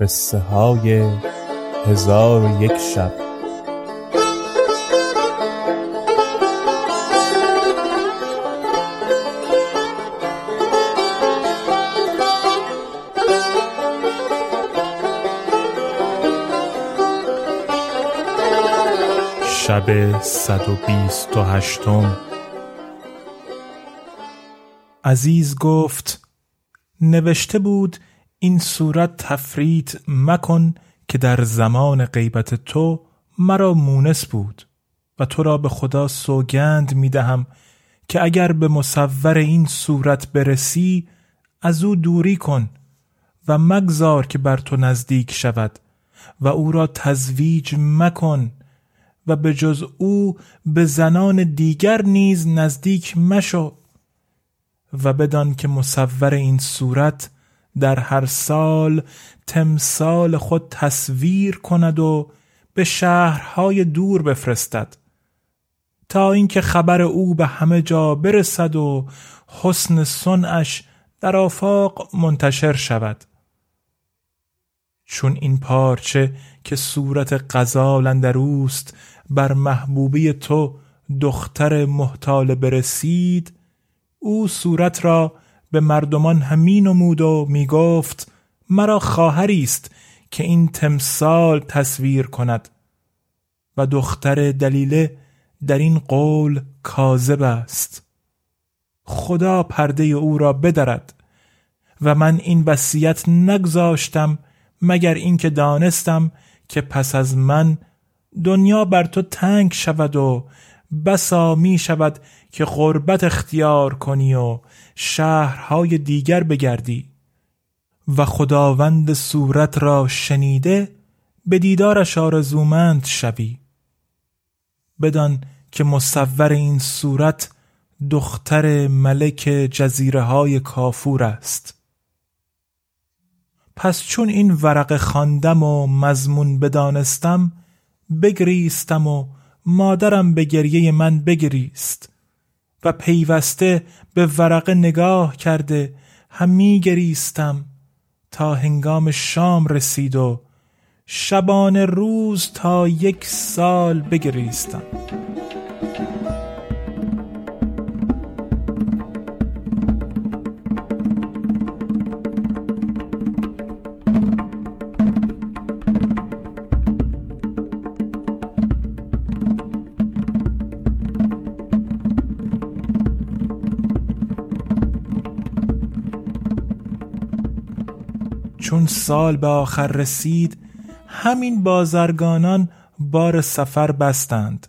قصه های هزار و یک شب. شب صد و عزیز گفت نوشته بود این صورت تفرید مکن که در زمان غیبت تو مرا مونس بود و تو را به خدا سوگند می دهم که اگر به مصور این صورت برسی از او دوری کن و مگذار که بر تو نزدیک شود و او را تزویج مکن و به جز او به زنان دیگر نیز نزدیک مشو و بدان که مصور این صورت در هر سال تمثال خود تصویر کند و به شهرهای دور بفرستد تا اینکه خبر او به همه جا برسد و حسن صنعش در آفاق منتشر شود. چون این پارچه که صورت غزال اوست بر محبوبی تو دختر محتال برسید او صورت را به مردمان همین نمود و می گفت مرا خواهری است که این تمثال تصویر کند. و دختر دلیله در این قول کاذب است. خدا پرده او را بدرد و من این وصیت نگذاشتم مگر اینکه دانستم که پس از من دنیا بر تو تنگ شود و بسا می شود که غربت اختیار کنی و شهرهای دیگر بگردی. و خداوند صورت را شنیده به دیدارش آرزومند شوی. بدان که مصور این صورت دختر ملک جزیره های کافور است. پس چون این ورق خواندم و مضمون بدانستم بگریستم و مادرم به گریه من بگریست و پیوسته به ورقه نگاه کرده همی گریستم تا هنگام شام رسید و شبان روز تا یک سال بگریستم. چون سال به آخر رسید همین بازرگانان بار سفر بستند.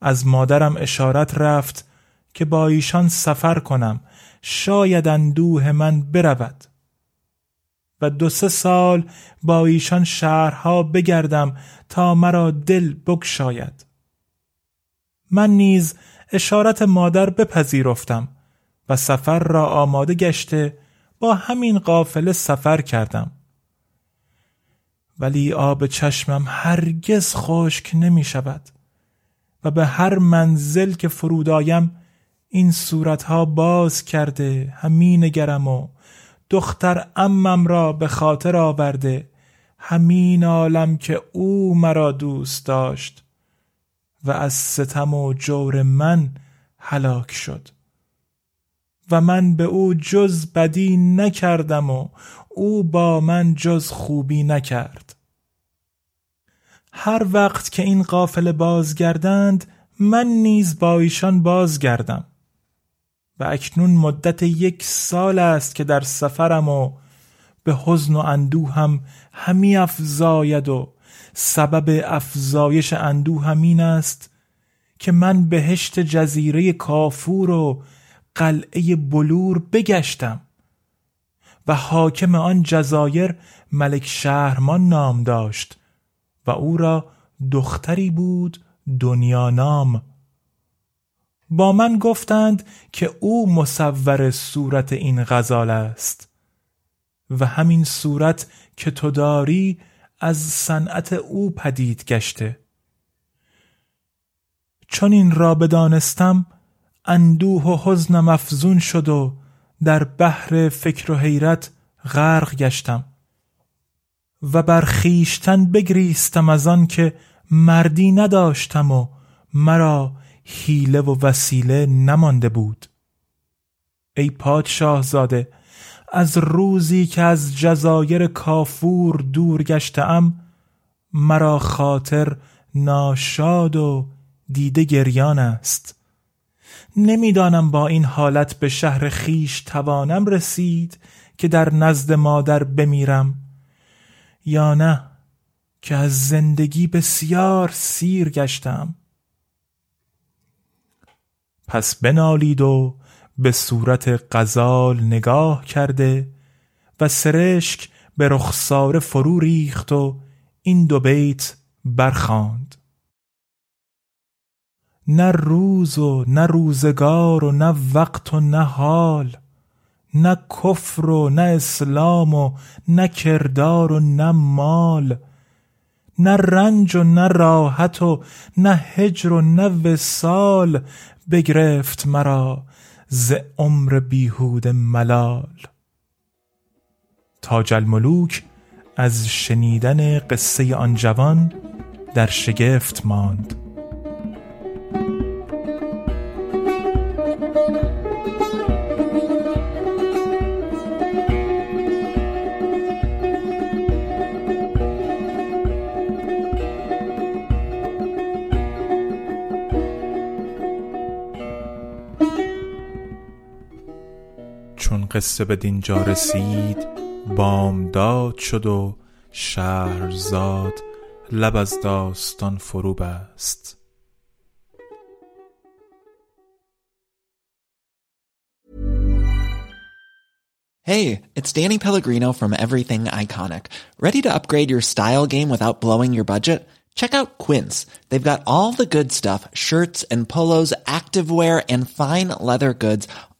از مادرم اشارت رفت که با ایشان سفر کنم شاید اندوه من برود. و دو سه سال با ایشان شهرها بگردم تا مرا دل بگشاید. من نیز اشارت مادر بپذیرفتم و سفر را آماده گشته با همین قافله سفر کردم. ولی آب چشمم هرگز خشک نمی شود و به هر منزل که فرود آیم این صورتها باز کرده همین نگرم و دختر امم را به خاطر آورده همین عالم که او مرا دوست داشت و از ستم و جور من هلاک شد. و من به او جز بدی نکردم و او با من جز خوبی نکرد. هر وقت که این قافله بازگردند من نیز با ایشان بازگردم. و اکنون مدت یک سال است که در سفرم و به حزن و اندوهم همی افزاید و سبب افزایش اندوه همین است که من بهشت جزیره کافور و قلعه بلور بگشتم و حاکم آن جزایر ملک شهرمان نام داشت و او را دختری بود دنیا نام. با من گفتند که او مصور صورت این غزال است و همین صورت که تو داری از صنعت او پدید گشته. چون این را بدانستم اندوه و حزنم افزون شد و در بحر فکر و حیرت غرق گشتم و بر خیشتن بگریستم از آن که مردی نداشتم و مرا حیله و وسیله نمانده بود. ای پادشاه زاده از روزی که از جزایر کافور دور گشتم مرا خاطر ناشاد و دیده گریان است. نمی‌دانم با این حالت به شهر خیش توانم رسید که در نزد مادر بمیرم یا نه که از زندگی بسیار سیر گشتم. پس بنالید و به صورت غزال نگاه کرده و سرشک به رخسار فرو ریخت و این دو بیت برخاند. نه روز و نه روزگار و نه وقت و نه حال نه کفر و نه اسلام و نه کردار و نه مال نه رنج و نه راحت و نه هجر و نه وسال بگرفت مرا ز عمر بیهود ملال. تاج الملوک از شنیدن قصه آن جوان در شگفت ماند. قصه به دینجا رسید بامداد شد و شهرزاد لب از داستان فرو بست Hey, it's Danny Pellegrino from Everything Iconic. Ready to upgrade your style game without blowing your budget? Check out Quince. They've got all the good stuff, shirts and polos, activewear and fine leather goods,